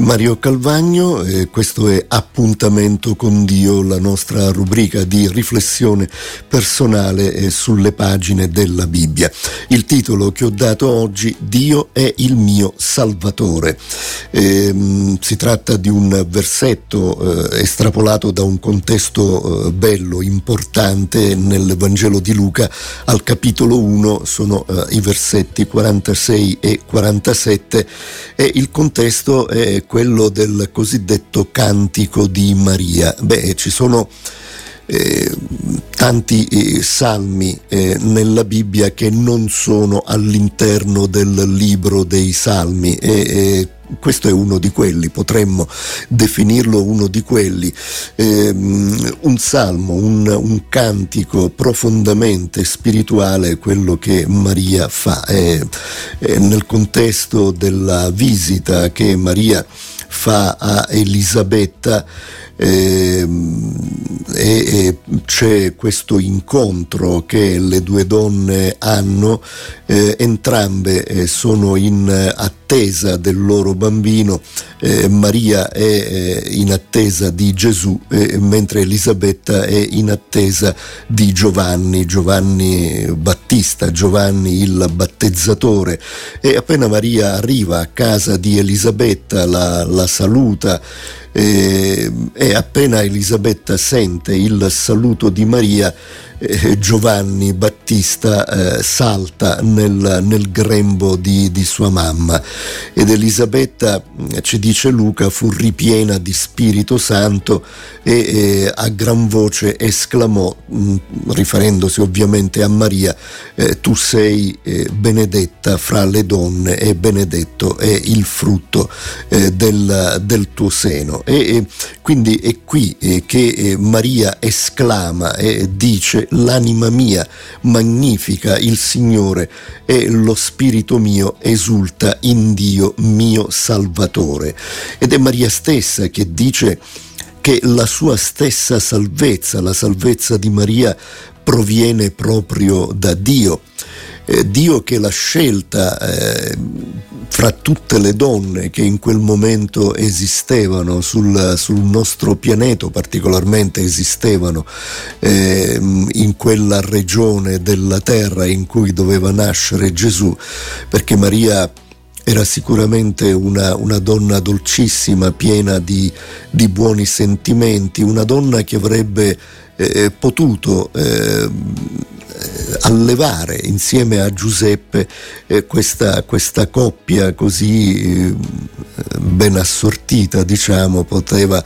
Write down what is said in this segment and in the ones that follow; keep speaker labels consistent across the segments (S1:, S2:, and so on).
S1: Mario Calvagno, eh, questo è Appuntamento con Dio, la nostra rubrica di riflessione personale eh, sulle pagine della Bibbia. Il titolo che ho dato oggi, Dio è il mio Salvatore. Eh, si tratta di un versetto eh, estrapolato da un contesto eh, bello, importante nel Vangelo di Luca, al capitolo 1 sono eh, i versetti 46 e 47 e il contesto è quello del cosiddetto cantico di Maria. Beh, ci sono eh, tanti eh, salmi eh, nella Bibbia che non sono all'interno del libro dei salmi e questo è uno di quelli, potremmo definirlo uno di quelli, eh, un salmo, un, un, cantico profondamente spirituale, quello che Maria fa. Eh, eh, nel contesto della visita che Maria fa a Elisabetta, e, e, c'è questo incontro che le due donne hanno, eh, entrambe eh, sono in attesa del loro bambino, eh, Maria è eh, in attesa di Gesù mentre Elisabetta è in attesa di Giovanni, Giovanni Battista, Giovanni il battezzatore. E appena Maria arriva a casa di Elisabetta la, la saluta, eh, e appena Elisabetta sente il saluto di Maria, eh, Giovanni Battista eh, salta nel, nel grembo di, di, sua mamma ed Elisabetta, mm, ci dice Luca, fu ripiena di Spirito Santo e a gran voce esclamò, mh, mm, riferendosi ovviamente a Maria, eh, tu sei eh, benedetta fra le donne e benedetto è il frutto del, del, tuo seno. E, quindi è qui che Maria esclama e dice l'anima mia magnifica il Signore e lo spirito mio esulta in Dio mio Salvatore. Ed è Maria stessa che dice che la sua stessa salvezza, la salvezza di Maria, proviene proprio da Dio. Eh, Dio che l'ha scelta eh, fra tutte le donne che in quel momento esistevano sul, sul nostro pianeta, particolarmente esistevano eh, in quella regione della terra in cui doveva nascere Gesù, perché Maria era sicuramente una, una donna dolcissima, piena di, di, buoni sentimenti, una donna che avrebbe eh, potuto eh, allevare insieme a Giuseppe eh, questa, questa, coppia così eh, ben assortita, diciamo, poteva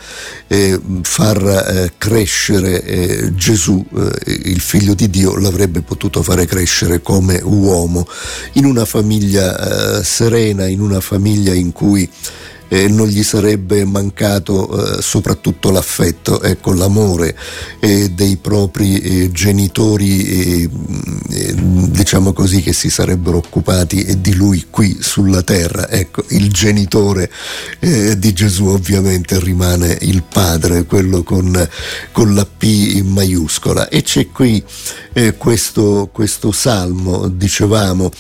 S1: eh, far eh, crescere eh, Gesù, eh, il figlio di Dio, l'avrebbe potuto fare crescere come uomo. In una famiglia serena, in una famiglia in cui eh, non gli sarebbe mancato eh, soprattutto l'affetto, ecco, l'amore eh, dei propri eh, genitori, eh, eh, diciamo così, che si sarebbero occupati di lui qui sulla terra. Ecco, il genitore di Gesù ovviamente rimane il padre, quello con, con la P maiuscola. E c'è qui questo, questo salmo, dicevamo,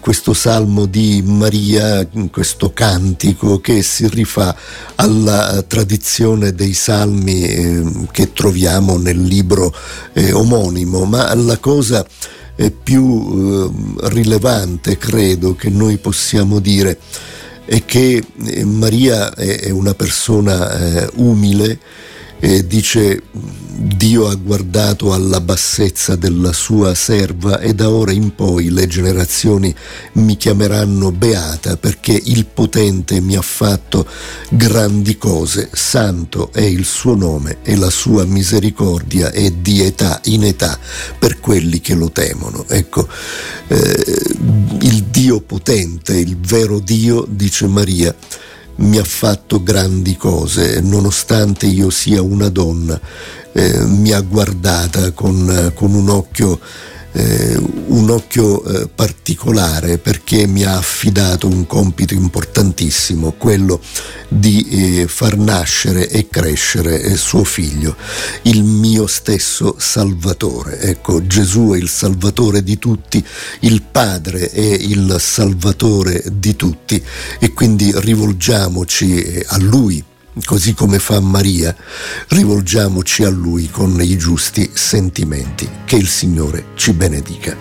S1: questo salmo di Maria, questo cantico che si rifà alla tradizione dei salmi eh, che troviamo nel libro eh, omonimo, ma la cosa eh, più eh, rilevante, credo, che noi possiamo dire è che eh, Maria è una persona eh, umile, dice Dio ha guardato alla bassezza della sua serva e da ora in poi le generazioni mi chiameranno beata perché il potente mi ha fatto grandi cose, santo è il suo nome e la sua misericordia è di età in età per quelli che lo temono. Ecco, eh, il Dio potente, il vero Dio, dice Maria, mi ha fatto grandi cose, nonostante io sia una donna, eh, mi ha guardata con, con un occhio eh, un occhio eh, particolare perché mi ha affidato un compito importantissimo, quello di eh, far nascere e crescere eh, suo figlio, il mio stesso Salvatore. Ecco, Gesù è il Salvatore di tutti, il Padre è il Salvatore di tutti e quindi rivolgiamoci eh, a Lui così come fa Maria, rivolgiamoci a Lui con i giusti sentimenti. Che il Signore ci benedica.